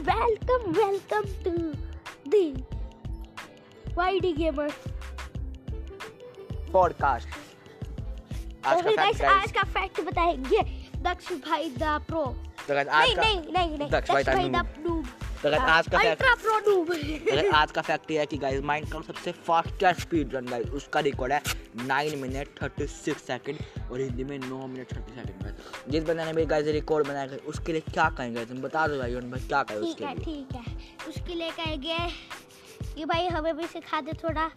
welcome, welcome welcome to the YD gamers podcast तो आज का फैक्ट आज का फैक्ट बताएँगे। दक्ष भाई द प्रो तो आज नहीं नहीं नहीं नहीं। दक्ष भाई द नूब तो guys, आज का तो guys, आज का फैक्ट ये है कि गाइस माइनक्राफ्ट सबसे फास्टेस्ट स्पीड रन गाइस उसका रिकॉर्ड है 9 मिनट 36 सेकंड और हिंदी में 9 मिनट 30 सेकंड गाइस जिस बंदे ने भी गाइस रिकॉर्ड बनाया उसके लिए क्या कहेंगे तुम बता दो भाई भाई क्या कहे उसके लिए? ठीक है। उसके लिए कहेंगे कि भाई हमें भी सिखा दे थोड़ा।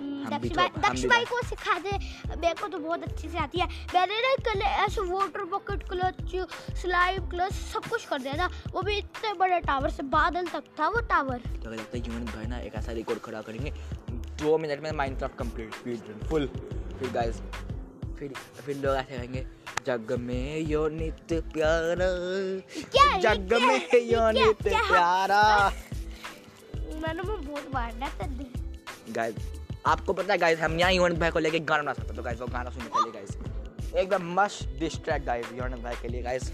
दक्ष तो- भाई तो- को सिखा दे। मेरे को तो बहुत अच्छी से आती है। मैंने ना कल ऐसे water bucket clutch slime clutch सब कुछ कर दिया था। वो भी इतने बड़े टावर से बादल तक था वो टावर तो अगर लगता है यूनिट भाई ना एक ऐसा रिकॉर्ड खड़ा करेंगे दो मिनट में Minecraft complete speed run full फिर गाइस फिर फिर लोग ऐसे कहेंगे जग में यो नित्य प्यारा क्या जग में यो क्या? प्यारा। मैंने वो बहुत बार ना कर दी। गाइस आपको पता है गाइस हम यहाँ यूनिट भाई को लेके गाना बना सकते तो गाइस वो गाना सुनने के लिए गाइस एकदम मस्त डिस्ट्रैक्ट गाइस यूनिट भाई के लिए गाइस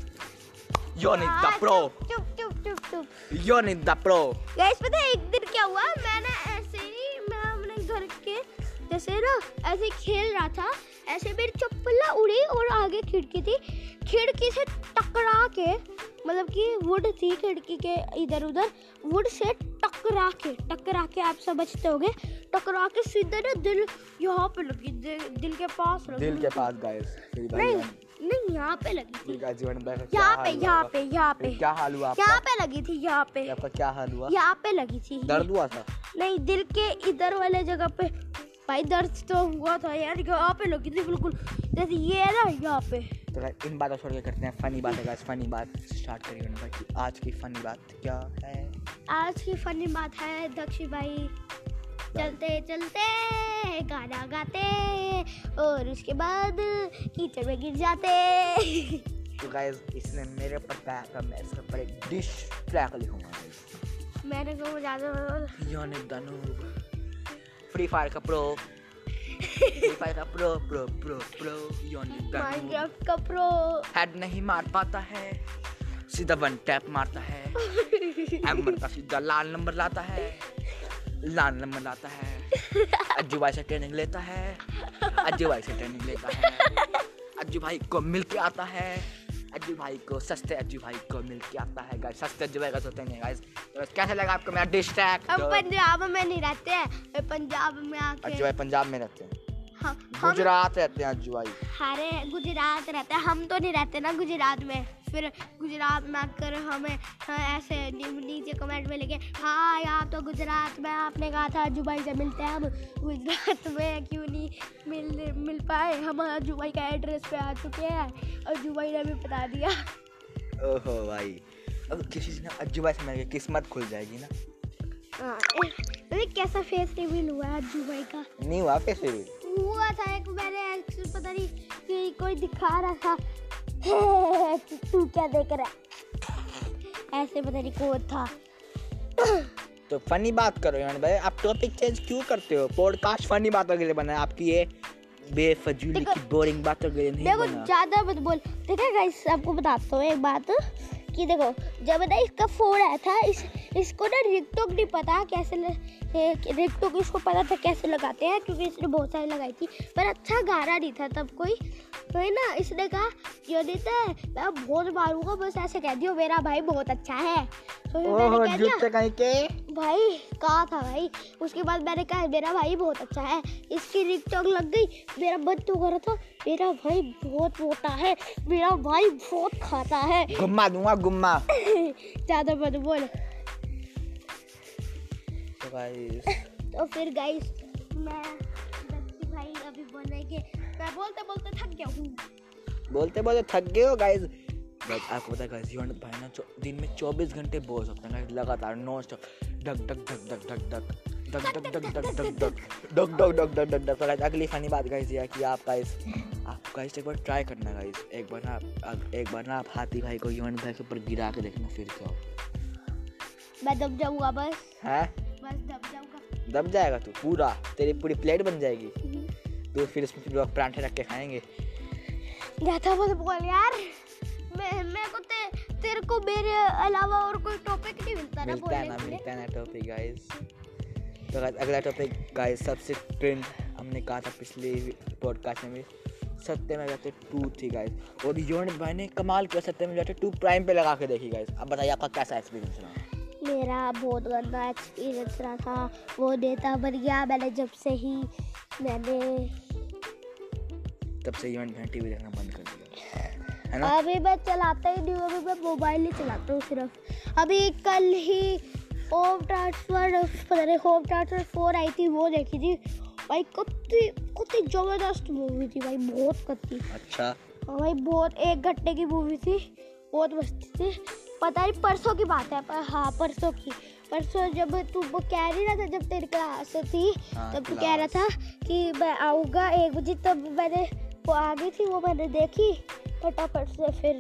यूनिट द प्रो चुप चुप चुप चुप यूनिट द प्रो गाइस पता है एक दिन क्या हुआ? मैंने ऐसे ही मैं अपने घर के जैसे ना ऐसे खेल रहा था। ऐसे मेरी चप्पल उड़ी और आगे खिड़की थी। खिड़की से टकरा के मतलब कि वुड थी खिड़की के इधर उधर वुड से टकरा के टकरा के आप समझते होगे टकरा के सीधे ना दिल यहाँ पे लगी दिल, दिल के पास लगी। दिल के पास गाइस नहीं नहीं यहाँ पे लगी थी। क्या यहाँ पे यहाँ पे यहाँ पे। क्या हाल हुआ यहाँ पे लगी थी यहाँ पे। आपका क्या हाल हुआ? यहाँ पे लगी थी। दर्द हुआ था? नहीं दिल के इधर वाले जगह पे भाई दर्द तो हुआ था यार यहाँ पे लगी थी बिल्कुल। जैसे ये है ना यहाँ पे। तो guys, इन बातों छोड़ के करते हैं फनी बात है गाइस फनी बात स्टार्ट करिए आज की फनी बात क्या है? आज की फनी बात है दक्षी भाई। चलते चलते गाना गाते और उसके बाद कीचड़ में गिर जाते। तो गाइस इसने मेरे ऊपर पाया था मैं इसके ऊपर एक डिश ट्रैक लिखूँगा। मैंने को ज़्यादा यूनिट दानूब फ्री फायर का प्रो फ्री फायर का pro pro pro pro Minecraft का प्रो हेड नहीं मार पाता है सीधा वन टैप मारता है एम्बर का सीधा लाल नंबर लाता है लाल नंबर लाता है अज्जू भाई से ट्रेनिंग लेता है अज्जू भाई से ट्रेनिंग लेता है अज्जू भाई को मिल के आता है अज्जू भाई को सस्ते अज्जू भाई को मिल के आता है गाइस सस्ते अज्जू भाई का सोते नहीं गाइस तो कैसे लगा आपको मेरा डिश ट्रैक हम पंजाब में नहीं रहते हैं पंजाब में आके अज्जू भाई पंजाब में रहते हैं। हम हम गुजरात रहते हैं अज्जू भाई अरे गुजरात रहते हैं। हम तो नहीं रहते ना गुजरात में। फिर गुजरात में आकर हमें हाँ, ऐसे नीचे कमेंट में लिखे हाँ आप तो गुजरात में आपने कहा था अज्जू भाई से मिलते हैं हम। गुजरात में क्यों नहीं मिल मिल पाए? हम अज्जू भाई का एड्रेस पे आ चुके हैं। अज्जू भाई ने भी बता दिया। ओहो भाई अब किसी से ना अज्जू भाई से मिल किस्मत खुल जाएगी ना। हाँ, अरे कैसा फेस रिवील हुआ है अज्जू भाई का। नहीं हुआ कैसे भी हुआ था एक मैंने एक पता नहीं कि कोई दिखा रहा था। तू क्या देख रहा है? ऐसे पता नहीं कौन था। तो फनी बात करो यानी भाई आप टॉपिक चेंज क्यों करते हो? पॉडकास्ट फनी बातों के लिए बना है आपकी ये बेफजूली की बोरिंग बातों के लिए नहीं देखो ज़्यादा मत बोल। देखा गाइस आपको बताता हूँ एक बात। कि देखो जब ना इसका फ़ोन आया था इस इसको ना रिकटोक नहीं पता कैसे रिकटोक इसको पता था कैसे लगाते हैं क्योंकि इसने बहुत सारी लगाई थी पर अच्छा गाना नहीं था तब कोई। तो है ना इसने कहा योनित मैं बहुत मारूँगा बस ऐसे कह दियो मेरा भाई बहुत अच्छा है। तो मैंने कह दिया के? भाई कहा था भाई? उसके बाद मैंने कहा मेरा भाई बहुत अच्छा है इसकी रिकटॉक लग गई मेरा मन तो कर रहा था मेरा भाई बहुत मोटा है मेरा भाई बहुत खाता है। गुम्मा दूँगा गुम्मा। ज़्यादा मत बोल। तो गाइस तो फिर गाइस मैं भाई अभी बोलेंगे मैं बोलते बोलते थक गया हूँ। बोलते बोलते थक गए हो गाइस गाइस आपको पता है गाइस यूनिट भाई ना दिन में 24 घंटे बोल सकते हैं। गाइस लगातार non stop duck duck duck duck duck duck duck duck duck duck duck duck duck guys अगली फनी बात गाइस ये कि आप गाइस आप गाइस एक बार ट्राई करना गाइस एक बार ना एक बार ना आप हाथी भाई को भाई के ऊपर गिरा के देखना फिर क्या मैं दब जाऊँगा बस है बस दब जाऊँगा दब जाएगा तू पूरा तेरी पूरी प्लेट बन जाएगी तो फिर इसमें फिर लोग पराठे रख के खाएँगे ज़्यादा मत बोल यार मैं मेरे को ते तेरे को मेरे अलावा और कोई टॉपिक नहीं मिलता ना बोलने मिलता है ना टॉपिक गाइस तो अगला टॉपिक गाइस सबसे ट्रेंड हमने कहा था पिछले पॉडकास्ट में सत्य में जाते टू थी गाइस और यूनिट भाई ने कमाल किया सत्य में जाते टू प्राइम पे लगा के देखी गाइस अब बताइए आपका कैसा एक्सपीरियंस रहा? मेरा बहुत गंदा एक्सपीरियंस रहा था। वो डेटा भर गया मैंने जब से ही मैंने तब से यूनिट भाई टीवी देखना बंद कर दिया। है ना? अभी मैं चलाता ही नहीं अभी मैं मोबाइल ही चलाता हूँ सिर्फ़। अभी कल ही होम ट्रांसफ़र पता नहीं होम ट्रांसफ़र फोर आई थी वो देखी थी। भाई कितनी कितनी ज़बरदस्त मूवी थी भाई बहुत कत्ती। अच्छा। हाँ भाई बहुत एक घंटे की मूवी थी बहुत मस्ती थी। पता नहीं परसों की बात है पर हाँ परसों की। परसों जब तू वो कह रही ना था जब तेरी क्लास थी हाँ, तब तू कह रहा था कि मैं आऊँगा एक बजे तब मैंने वो आ गई थी वो मैंने देखी फटाफट से फिर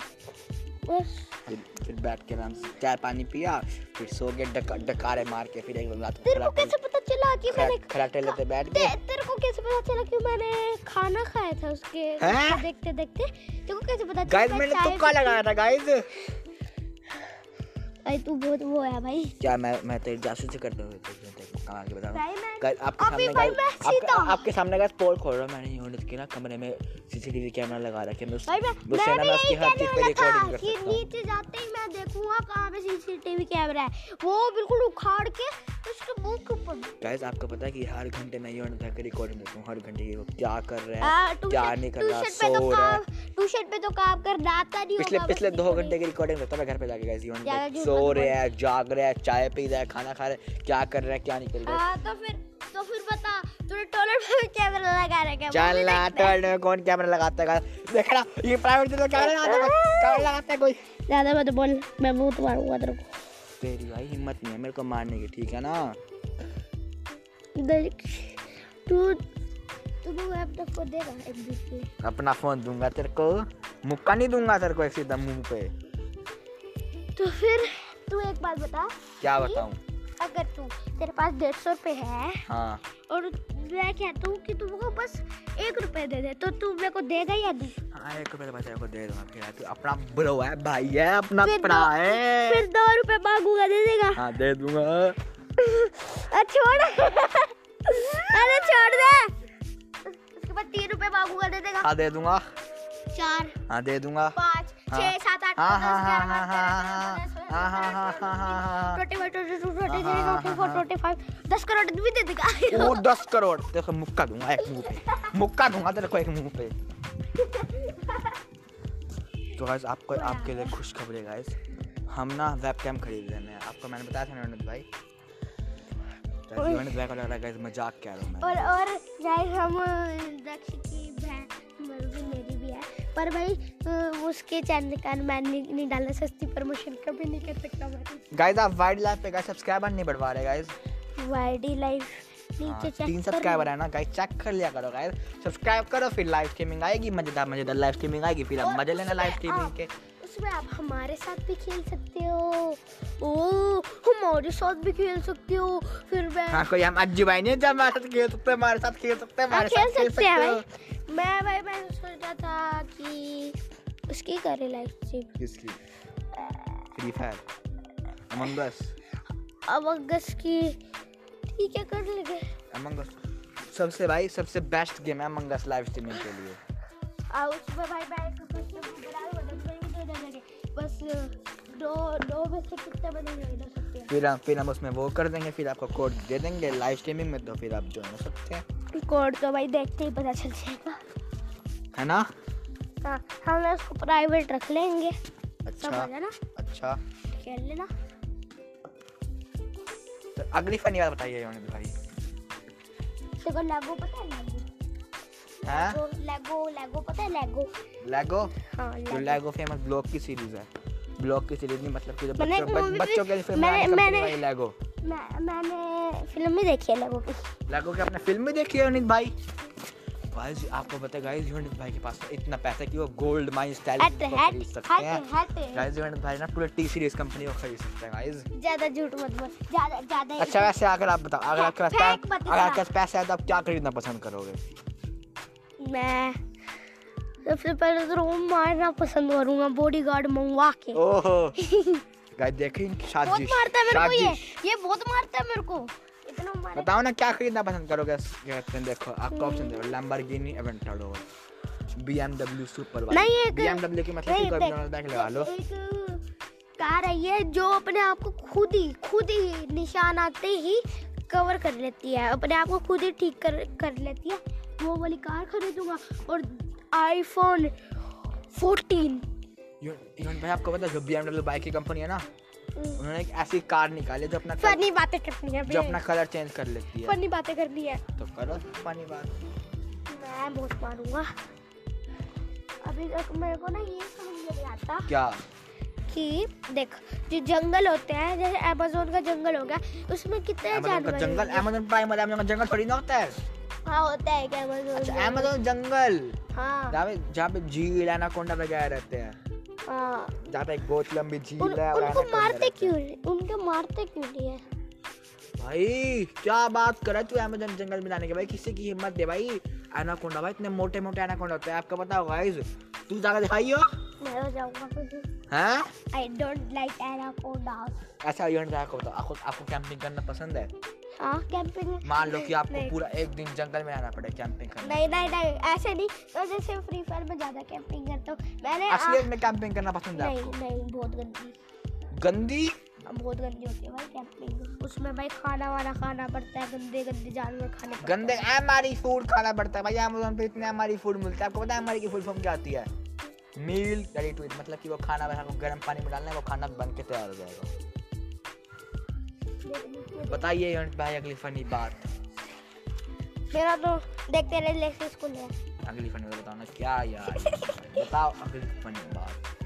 बस। फिर फिर बैठ के आराम से चाय पानी पिया फिर सो गए डका डकारे मार के फिर एक रात को तेरे को कैसे पता चला कि मैंने खरा- खराटे लेते बैठ गए। तेरे को कैसे पता चला कि मैंने खाना खाया था उसके देखते देखते? तेरे को कैसे पता चला गाइस मैंने तुक्का लगाया था गाइस भाई तू बहुत वो है भाई। क्या मैं मैं तेरी जासूसी करते हुए तेरे को के बता रहा हूँ आपके सामने आपके, गाइस पोल खोल रहा हूँ मैंने यूनिट के ना कमरे में सीसीटीवी कैमरा लगा रखे मैं मैं उससे ना उसकी हर चीज़ पे रिकॉर्डिंग कर सकता हूँ। नीचे जाते ही मैं देखूँगा कहाँ पे सीसीटीवी कैमरा है। वो बिल्कुल उखाड़ के उसके मुँह के ऊपर गाइस आपको पता है कि हर घंटे मैं यूनिट का रिकॉर्डिंग करता हूँ। हर घंटे की वो क्या कर रहा है क्या नहीं कर रहा तो सो रहा है। ट्यूशन पे तो काम आता नहीं पिछले पिछले दो घंटे की रिकॉर्डिंग करता मैं घर पे जाके गाइस यूनिट सो रहे। हैं जाग रहे हैं चाय पी रहा है खाना खा रहे हैं क्या कर रहा है क्या नहीं कर रहा है तो फिर तो फिर बता तूने टॉयलेट में कैमरा लगा रखा है वो चल ना। टर्न में कौन कैमरा लगाता है? देख ना ये प्राइवेट में कैमरा लगाता है कैमरा लगाता है कोई। ज़्यादा मत बोल मैं मुँह मारूँगा तेरे को। तेरी भाई हिम्मत नहीं है मेरे को मारने की ठीक है ना? देख तू तू मुझे अपना फ़ोन देगा एक के अपना फ़ोन दूँगा तेरे को मुक्का नहीं दूँगा तेरे को एक सीधा मुँह पे। तो फिर तू एक बात बता। क्या कि बताऊँ? अगर तू तेरे पास डेढ़ सौ रुपये है हाँ। और मैं कहता हूँ कि तुमको बस एक रुपए दे दे तो तू मेरे को देगा या नहीं? हाँ एक रुपये तो बच्चे को दे दूँगा फिर तू अपना ब्रो है भाई है अपना भरा है। फिर दो रुपए मांगूँगा दे देगा। हाँ दे दूँगा। छोड़। अरे छोड़ दे। उसके बाद तीन रुपए मांगूँगा दे देगा। हाँ दे दूँगा। चार। हाँ दे दूँगा। पाँच। हाँ। सात आठ हाँ, हाँ, दस करोड़ भी दे देगा। वो दस करोड़। तेरे को मुक्का दूँगा एक मुँह पे। मुक्का दूँगा तेरे को एक मुँह पे। तो गाइस आपको आपके लिए खुशखबरी गाइस हम ना वेबकैम खरीद रहे हैं आपको मैंने बताया था ना यूनिट भाई? ओए। भाई को लग रहा है गाइस मज़ाक कह रहा हूँ मैं। और और गाइस हम दक्ष की बहन पर भाई उसके चैनल का मैं नहीं, नहीं डाला सस्ती प्रमोशन कभी नहीं कर सकता मैं गाइस आप वाइल्ड लाइफ पे गाइस सब्सक्राइबर नहीं बढ़वा रहे गाइस वाईडी लाइफ नीचे हाँ, चेक तीन सब्सक्राइबर है ना गाइस चेक कर लिया करो गाइस सब्सक्राइब करो फिर लाइव स्ट्रीमिंग आएगी मज़ेदार मज़ेदार लाइव स्ट्रीमिंग आएगी फिर आप मज़े लेना लाइव स्ट्रीमिंग के। उसमें आप हमारे साथ भी खेल सकते हो। ओ हमारे साथ भी खेल सकते हो। फिर मैं हाँ कोई हम अज्जू भाई नहीं जो हमारे साथ खेल सकते हैं हमारे साथ खेल सकते हैं हाँ, हमारे साथ खेल सकते हैं भाई। मैं भाई मैं सोचा था कि उसकी करे लाइव स्ट्रीम किसकी? फ्री फायर अमंग अस अब अगस्त की ठीक है कर लेंगे अमंग अस सबसे भाई सबसे बेस्ट गेम है अमंग अस लाइव स्ट्रीमिंग के लिए। आ, उसमें भाई मैं बस दो दे बस दो दो में से कितने बनेंगे फिर हम फिर हम उसमें वो कर देंगे फिर आपको कोड दे देंगे लाइव स्ट्रीमिंग में तो फिर आप ज्वाइन हो सकते हैं। कोड तो भाई देखते ही पता चल जाएगा। है ना? हाँ हम उसको प्राइवेट रख लेंगे। अच्छा ना? अच्छा। खेल लेना। तो अगली फनी बात बताइए योनित भाई। देखो लेगो पता है लेगो हैं? लेगो लेगो पता है लेगो लेगो हाँ जो लेगो लेगो फ़ेमस ब्लॉक की सीरीज़ है। ब्लॉक की सीरीज़ नहीं मतलब कि जो बच्चों बच- बच्चों के लिए फ़िल्म मैंने- मैंने- लेगो मैं मैंने फ़िल्म में देखी है लेगो की। लेगो की आपने फ़िल्म भी देखी है योनित भाई? गाइस आपको पता है गाइस योनित भाई के पास तो इतना पैसा कि वो गोल्ड माइन स्टाइल खरीद सकते हैं। गाइस योनित भाई ना पूरे टी सीरीज़ कंपनी को खरीद सकते हैं गाइस ज़्यादा झूठ मत बोल ज़्यादा ज़्यादा अच्छा वैसे अगर आप बताओ अगर आपके पास अगर आपके पास पैसा है तो आप क्या खरीदना पसंद करोगे? मैं सबसे पहले तो वो मारना पसंद करूँगा बॉडी गार्ड मंगवा के। ओहो। गाइस देखें इनकी बहुत मारता है मेरे को ये। ये बहुत मारता है मेरे को। बताओ ना क्या खरीदना पसंद करोगे? कहते देखो आपको ऑप्शन दो लैम्बोर्गिनी एवेंटाडोर BMW सुपर नहीं, एक- BMW की मतलब कि देख- लगा लो कार है जो अपने आप को खुद ही खुद ही निशान आते ही कवर कर लेती है। अपने आप को खुद ही ठीक कर कर लेती है। वो वाली कार खरीदूँगा। और आईफोन 14 यू यून भाई आपको पता जो BMW बाइक की कंपनी है ना उन्होंने एक ऐसी कार निकाली जो अपना फनी बातें करनी है जो अपना कलर चेंज कर लेती है। फनी बातें करनी है। तो करो फनी बात। मैं बहुत मारूँगा। अभी तक मेरे को ना ये समझ नहीं आता क्या? कि देख जो जंगल होते हैं जैसे अमेजोन का जंगल हो गया उसमें कितने जानवर जंगल? अमेजोन प्राइम वाला अमेजोन जंगल थोड़ी ना होता है? हाँ होता है क्या अमेजोन अच्छा अमेजोन जंगल। हाँ। जहाँ पे झील एनाकोंडा वगैरह रहते हाँ। जहाँ पे एक बहुत लंबी झील उन, है और उनको मारते क्यों उनके मारते क्यों नहीं है भाई क्या बात कर रहा है तू अमेजोन जंगल में जाने के? भाई किसी की हिम्मत दे भाई। एनाकोंडा भाई इतने मोटे मोटे एनाकोंडा होते हैं। आपको पता होगा गाइस तू जाकर दिखाइयो मैं हो जाऊँगा तुझे हैं। आई डोंट लाइक एनाकोंडास ऐसा ये आपको बताओ आपको आपको कैंपिंग करना पसंद है हाँ? कैंपिंग मान लो कि आपको पूरा एक दिन जंगल में रहना पड़े कैंपिंग करने। नहीं नहीं नहीं ऐसे नहीं। तो जैसे फ्री फायर में ज़्यादा कैंपिंग करता हूँ। मैंने असलियत में कैंपिंग करना पसंद है नहीं आपको? नहीं बहुत गंदी। गंदी? बहुत गंदी होती है भाई कैंपिंग उसमें भाई खाना वाना खाना पड़ता है गंदे गंदे जानवर खाने पड़ते गंदे हमारी फ़ूड खाना पड़ता है भाई अमेजोन पे इतने हमारी फ़ूड मिलता है। आपको पता है हमारी की फ़ूड फॉर्म क्या आती है? मील रेडी टू ईट मतलब कि वो खाना वैसा गर्म पानी में डालना है वो खाना बन के तैयार हो जाएगा। हैं। बताइए भाई अगली फनी बात। मेरा तो देखते रहे स्कूल है अगली फनी बात बताओ ना क्या यार? बताओ अगली फनी बात।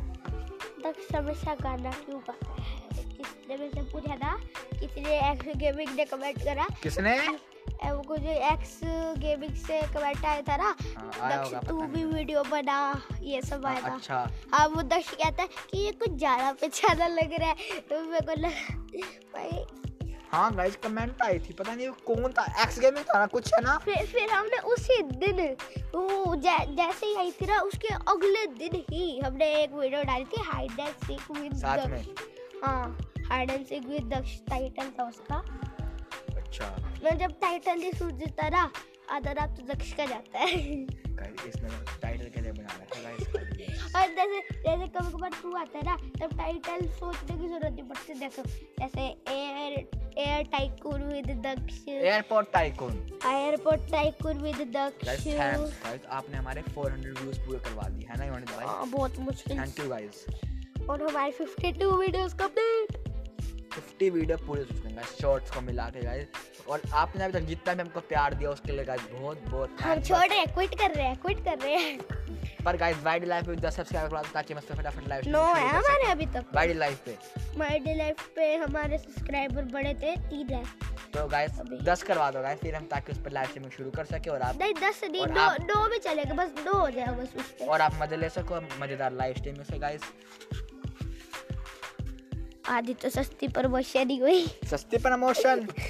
तक हमेशा गाना क्यों गाता है? किसने मेरे से पूछा था किसने एक्स गेमिंग ने कमेंट करा? किसने? वो कुछ एक्स गेमिंग से कमेंट आया था ना? हाँ, दक्ष तू भी वीडियो बना ये सब आया हाँ, था। अच्छा। हाँ वो दक्ष कहता है कि ये कुछ ज़्यादा पेचाना लग रहा है तो मेरे को लगा भाई हाँ गाइस कमेंट आई थी पता नहीं वो कौन था एक्स गेमिंग था ना कुछ है ना? फिर फिर हमने उसी दिन वो जै, जैसे ही आई थी ना उसके अगले दिन ही हमने एक वीडियो डाली थी हाइड एंड सीक विद साथ में? हाँ hide and seek with Daksh title था उसका। अच्छा। मैं जब टाइटल ही सूझता ना आधा रात तो दक्ष का जाता है। गाइस इसने टाइटल के लिए बना रखा है गाइस और जैसे जैसे कभी कभार तू आता है ना तब टाइटल सोचने की ज़रूरत नहीं पड़ती देखो जैसे air air tycoon with Daksh airport tycoon airport tycoon with Daksh guys आपने हमारे 400 व्यूज़ पूरे करवा दिए है ना यूनिट भाई? हाँ, बहुत मुश्किल। थैंक यू गाइस और हमारे 52 वीडियोस कंप्लीट 50 वीडियो पूरे हैं शॉर्ट्स को मिला के गाइस और आपने अभी तक जितना भी हमको प्यार दिया उसके लिए गाइस बहुत बहुत हम छोड़ रहे हैं क्विट कर रहे हैं क्विट कर रहे हैं। पर गाइस वाइड लाइफ पे 10 सब्सक्राइबर करवा दो ताकि मैं फटाफट लाइव नो है हमारे अभी तक। वाइड लाइफ पे। माय डे लाइफ पे हमारे सब्सक्राइबर बड़े थे तीन है। तो गाइस। 10 करवा दो गाइस फिर हम ताकि उस पर लाइव स्ट्रीमिंग शुरू कर सके और आप नहीं दस नहीं और दो दो भी चलेगा बस दो हो जाएगा बस उस पे। और आप मज़े ले सको मज़ेदार लाइव स्ट्रीमिंग से गाइस आधी तो सस्ती पर वो शरी हुई। सस्ती प्रमोशन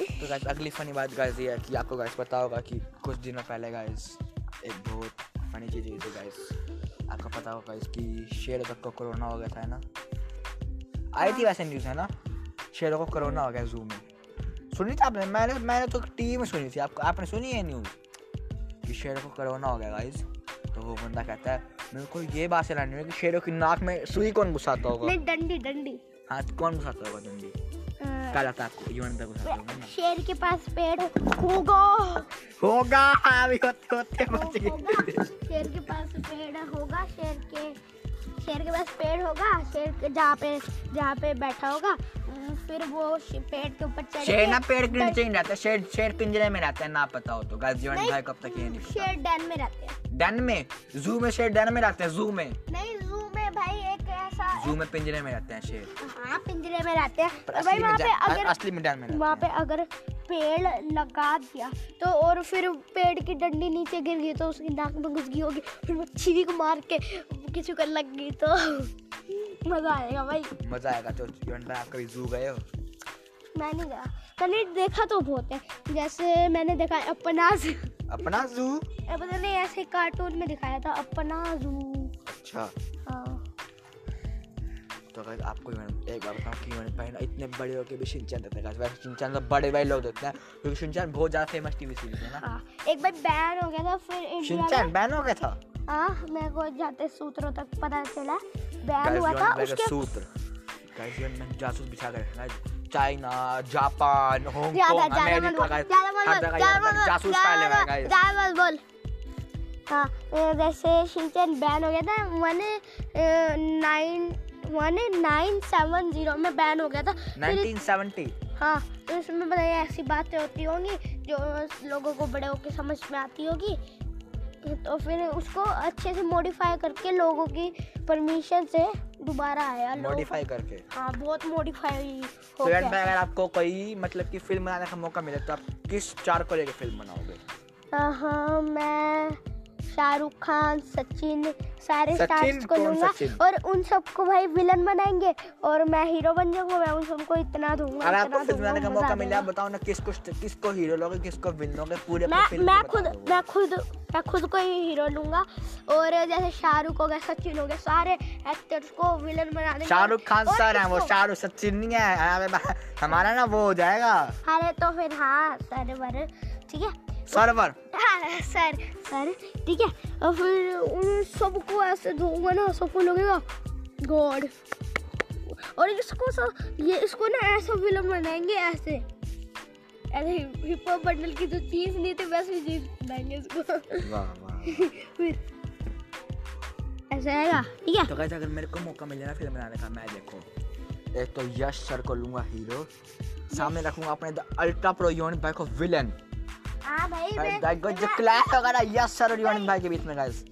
तो गाइस अगली फनी बात गाइस ये है कि आपको गाइस पता होगा कि कुछ दिनों पहले गाइस एक बहुत फनी चीज़ हुई थी गाइस आपको पता होगा गाइस कि शेर तक को कोरोना हो गया था ना? आई थी वैसे न्यूज़ है ना? शेरों को कोरोना हो गया जू में। सुनी थी आपने? मैंने मैंने तो टीवी में सुनी थी। आपको आपने सुनी है न्यूज़ कि शेरों को कोरोना हो गया गाइस तो वो बंदा कहता है मेरे को ये बात चलानी है कि शेरों की नाक में सुई कौन घुसाता होगा? नहीं डंडी डंडी। हाँ कौन घुसाता होगा डंडी? लगता है आपको? युवन तक घुसाता होगा शेर के पास पेड़ होगा। होगा अभी होते होते बच होगा। गए शेर के पास पेड़ होगा शेर के शेर के पास पेड़ होगा शेर के जहाँ पे जहाँ पे बैठा होगा फिर वो पेड़ के ऊपर चढ़ शेर ना पेड़ के नीचे ही रहता है शेर शेर पिंजरे में रहता है ना पता हो तो। गाइस जीवन। भाई कब तक ये नहीं शेर डैन में रहते हैं। डन में? जू में शेर डन में रहते हैं जू में? नहीं जू में भाई एक ऐसा जू में पिंजरे में रहते हैं शेर। हाँ पिंजरे में रहते हैं। पर भाई वहाँ पे अगर असली में डन में वहाँ पे अगर पेड़ लगा दिया तो और फिर पेड़ की डंडी नीचे गिर गई तो उसकी नाक में घुस गई होगी फिर वो छीक मार के किसी को लग गई तो मज़ा आएगा भाई। मज़ा आएगा तो आप कभी जू गए हो? मैं नहीं गया। मैंने देखा तो बहुत है। जैसे मैंने देखा अपना अपना जू। पता नहीं ऐसे कार्टून में दिखाया था अपना जू। अच्छा। हाँ। तो अगर आपको मैंने एक बार बताऊँ कि मैंने पहले इतने बड़े होकर भी शिनचैन देखते हैं वैसे शिनचैन तो बड़े बड़े लोग देखते हैं क्योंकि शिनचैन बहुत ज़्यादा फ़ेमस टीवी सीरीज़ है ना। हाँ एक बार बैन हो गया था फिर शिनचैन में बैन हो गया था? हाँ मेरे को जाते सूत्रों तक पता चला बैन हुआ था उसके सूत्र? गाइस वांट जासूस बिछा कर है China Japan Hong Kong America guys हर बोल जासूस हुए गाइस हाँ जैसे शिनचैन बैन हो गया था one nine one nine seven zero में बैन हो गया था फिर 1970 हाँ तो इसमें बताइए ऐसी बातें होती होंगी जो लोगों को बड़े होकर समझ में आती होगी। तो फिर उसको अच्छे से मॉडिफाई करके लोगों की परमिशन से दोबारा आया मॉडिफाई करके। हाँ बहुत मॉडिफाई हो तो गया। अगर आपको कोई मतलब कि फ़िल्म बनाने का मौका मिले तो आप किस चार को लेके फ़िल्म बनाओगे? हाँ मैं शाहरुख खान सचिन सारे स्टार्स को लूँगा और उन सबको भाई विलन बनाएँगे और मैं हीरो बन जाऊँगा मैं उन सबको इतना दूँगा अगर आपको फ़िल्म बनाने का मौका मिले बताओ ना किसको किसको हीरो लोगे किसको विलन लोगे पूरे मैं मैं खुद मैं खुद मैं खुद को ही हीरो लूँगा और जैसे शाहरुख हो गया सचिन हो गया सारे एक्टर्स को विलन बना देंगे शाहरुख खान सर हैं वो शाहरुख सचिन नहीं है हमारा ना वो हो जाएगा। अरे तो फिर हाँ सर ठीक है? सर्वर हाँ सर सर ठीक है और फिर उन सबको ऐसे दूँगा ना सबको लगेगा गॉड और इसको सब ये इसको ना ऐसा विलन बनाएँगे ऐसे ऐसे हिप हॉप बंडल की जो चीज़ नहीं थी वैसे चीज़ बनाएँगे इसको वाह वाह फिर ऐसा आएगा ठीक है तो कैसे अगर मेरे को मौका मिले ना फ़िल्म बनाने का मैं देखो एक तो यश सर को लूँगा हीरो सामने रखूँगा अपने द अल्ट्रा प्रो यूनिट भाई को विलन हाँ भाई मैं- गाइस जो क्लैश होगा ना यश सर और यूनिट भाई के बीच में गाइस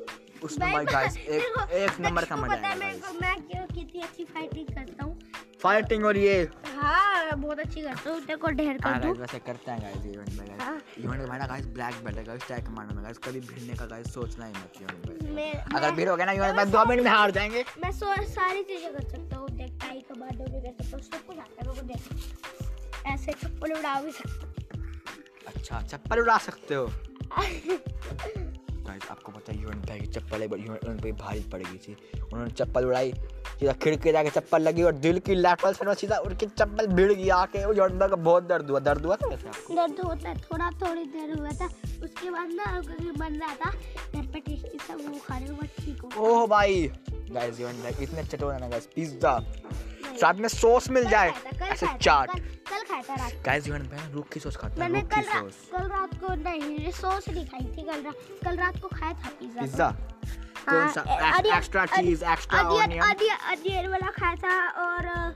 भाई गाइस एक एक नंबर का मज़ा है आएगा मैं क्यों कितनी अच्छी फाइटिंग करता हूँ? फाइटिंग और ये। हाँ बहुत अच्छी करता हूँ को ढेर हाँ कर दूँ। गाइस वैसे करते हैं गाइस भाई गाइस हाँ। यूनिट भाई गाइस ब्लैक बेल्ट है गाइस टैग मारने में गाइस कभी भिड़ने का गाइस सोचना ही मत अगर मैं- भीड़ हो गया ना यूनिट भाई दो मिनट में हार जाएँगे। मैं सारी चीज़ें कर सकता हूँ देख टाई भी कर सकता हूँ सब कुछ आता है मेरे को देख। ऐसे चप्पल उड़ा भी सकता अच्छा चप्पल उड़ा सकते हो। गाइस आपको पता है यूनिट भाई की चप्पल एक बार यूनिट पे भारी पड़ गई थी उन्होंने चप्पल उड़ाई सीधा खिड़की जाके चप्पल लगी और दिल की लेटरल से सीधा उनकी चप्पल भिड़ गई आके वो भाई को बहुत दर्द हुआ दर्द हुआ था वैसे आपको? दर्द होता है थोड़ा थोड़ी देर हुआ था। उसके बाद ना बन रहा था घर पे टेस्टी सा वो खाने के बाद ठीक हो ओह भाई। गाइस यूनिट भाई इतने चटोर है ना गाइस पिज्जा साथ में सॉस मिल जाए। ऐसे चाट। कल कल खाया था रात गाइस यूनिट भाई रूख की सॉस खाता है कल सॉस। कल रात को नहीं सॉस नहीं खाई थी कल रात कल रात को खाया था पिज्जा पिज्जा? हाँ, कौन सा extra cheese extra onion onion onion वाला खाया था और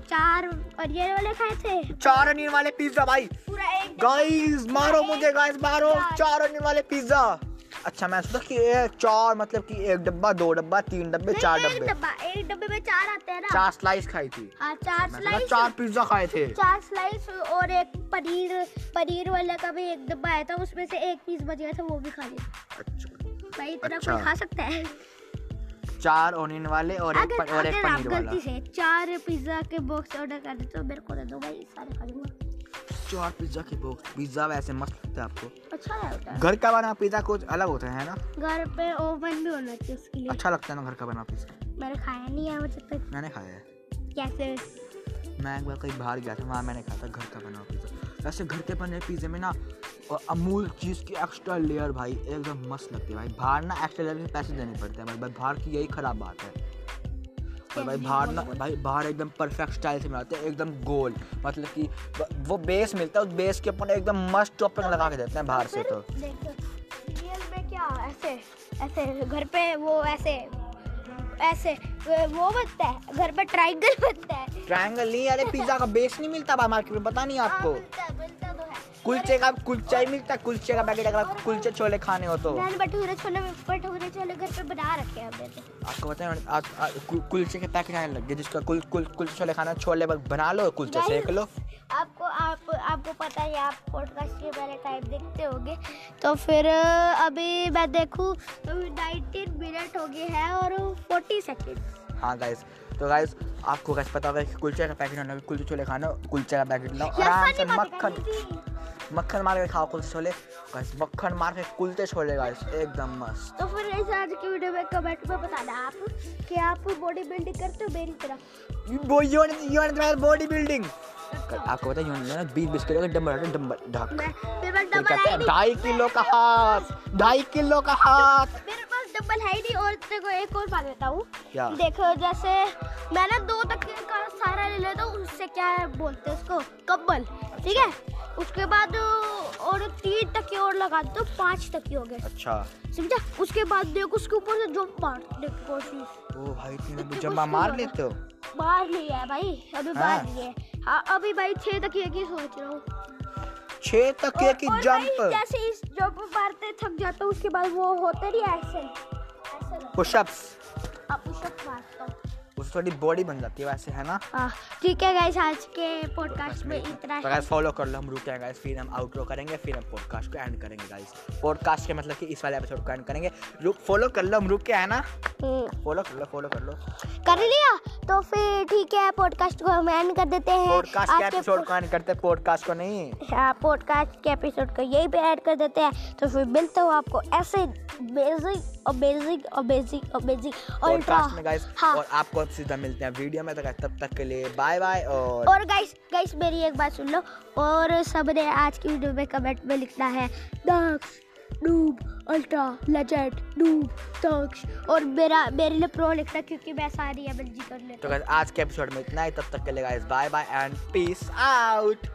चार अनियन वाले खाए थे। चार अनियन वाले पिज्जा भाई। पूरा एक गाइस मारो मुझे गाइस मारो। चार अनियन वाले पिज्जा। अच्छा मैं सोचा कि एक चार मतलब कि एक डब्बा दो डब्बा तीन डब्बे चार डब्बे। डब्बा एक डब्बे में चार आते हैं ना। चार स्लाइस खाई थी। हाँ चार स्लाइस चार पिज्जा खाए थे। चार स्लाइस और एक पनीर पनीर वाले का भी एक डब्बा आया था उसमें से एक पीस बच गया था वो भी खा लिया। अच्छा। भाई इतना अच्छा। कोई खा सकता है? चार ऑनियन वाले और एक और एक पनीर वाला। गलती से चार पिज्जा के बॉक्स ऑर्डर कर दे तो मेरे को दे दो भाई सारे खा लूँगा। चार पिज्जा के बॉक्स पिज्जा वैसे मस्त लगता है आपको। अच्छा होता है। घर का बना पिज्जा कुछ अलग होता है ना? घर पे ओवन भी होना चाहिए उसके लिए। अच्छा लगता है ना घर का बना पिज्जा? मैंने खाया नहीं है मुझे तक। मैंने खाया है। कैसे मैं एक बार कहीं बाहर गया था वहाँ मैंने खाया था घर का बना पिज़्ज़ा। वैसे घर के बने पिज़्ज़े में ना अ, अमूल चीज़ की एक्स्ट्रा लेयर भाई एकदम मस्त लगती है भाई। बाहर ना एक्स्ट्रा लेयर के पैसे देने पड़ते हैं भाई बाहर की यही खराब बात है। और भाई बाहर ना भाई बाहर एकदम परफेक्ट स्टाइल से बनाते हैं एकदम गोल मतलब कि वो बेस मिलता है उस बेस के ऊपर एकदम मस्त टॉपिंग लगा के देते हैं बाहर से तो। रियल में क्या ऐसे ऐसे घर पे वो ऐसे ऐसे वो बनता है घर पे ट्राइंगल बनता है। ट्राइंगल नहीं अरे पिज़्ज़ा का बेस नहीं मिलता मार्केट में पता नहीं हाँ, आपको। कुलचे का कुलचा ही मिलता है कुलचे का पैकेट अगर कुलचे छोले खाने हो तो। मैंने भटूरे छोले भटूरे छोले घर पे बना रखे हैं आपको पता है आज कुलचे के पैकेट आने लग गए जिसका कुल कुल कुलचे छोले खाना छोले बना लो कुलचे सेक लो। आपको आप आपको पता है आप पॉडकास्ट के पहले टाइम देखते होंगे। तो फिर अभी मैं देखूँ नाइनटीन मिनट हो गए हैं और फोर्टी सेकेंड हाँ गाइस तो गाइस आपको गाइस पता होगा कि कुलचे का पैकेट आना कुलचे छोले खाना कुलचे का पैकेट लो आराम से मक्खन। मक्खन मार के खाओ कुलचे छोले। गाइस मक्खन मार के कुलचे छोले गाइस एकदम मस्त। तो फिर इस आज की वीडियो में कमेंट में बताना आप कि आप बॉडी बिल्डिंग करते हो मेरी तरह? You you you want body building आपको पता है ना 20 20 किलो का डंबल डंबल ढक। मैं फिर मैं फिर डबल कहते है हैं ढाई किलो का हाथ ढाई किलो का हाथ। मेरे पास डबल है ही नहीं और को एक और बात देता हूँ क्या? देखो जैसे मैंने दो तक का सारा ले लेता हूँ उससे क्या है बोलते उसको कब्बल ठीक है? उसके बाद और तीन तक और लगा दो पाँच तकिए हो गए। अच्छा। समझा? उसके बाद देखो उसके ऊपर से जंप मारने की कोशिश। ओ भाई तुम जम्मा मार लेते हो? मार लिया है भाई अभी हाँ। मार लिए हाँ। अभी भाई छह तकिए की सोच रहा हूँ। छह तक और- की और जंप जैसे इस जंप मारते थक जाता हूँ उसके बाद वो होते नहीं ऐसे? ऐसे पुशअप्स अब पुशअप मारता हूँ। उससे थोड़ी बॉडी बन जाती है वैसे है ना? ठीक है गाइस आज के पॉडकास्ट में इतना तो गाइस फॉलो कर लो हम रुके हैं गाइस फिर हम आउटरो करेंगे फिर हम पॉडकास्ट को एंड करेंगे गाइस पॉडकास्ट के मतलब कि इस वाले एपिसोड को एंड करेंगे। रुक फॉलो कर लो हम रुक के है ना? हम्म, फॉलो कर लो फॉलो कर लो। कर लिया? तो फिर ठीक है पॉडकास्ट को हम एंड कर देते हैं। पॉडकास्ट के एपिसोड को एंड करते हैं पॉडकास्ट को नहीं। हाँ पॉडकास्ट के एपिसोड को यही पे ऐड कर देते हैं। तो फिर मिलते हो आपको ऐसे बेसिक और बेसिक और बेसिक और बेसिक पॉडकास्ट में गाइस हाँ। और आपको अब सीधा मिलते हैं वीडियो में तो guys, तब तक के लिए बाय बाय और और गाइस गाइस मेरी एक बात सुन लो। और सबने आज की वीडियो में कमेंट में लिखना है दक्ष डूब अल्ट्रा लेजेंड डूब दक्ष और मेरा मेरे लिए प्रो लिखना क्योंकि मैं सारी एमएलजी कर लेता तो गाइस आज के एपिसोड में इतना ही तब तक के लिए guys bye bye and peace out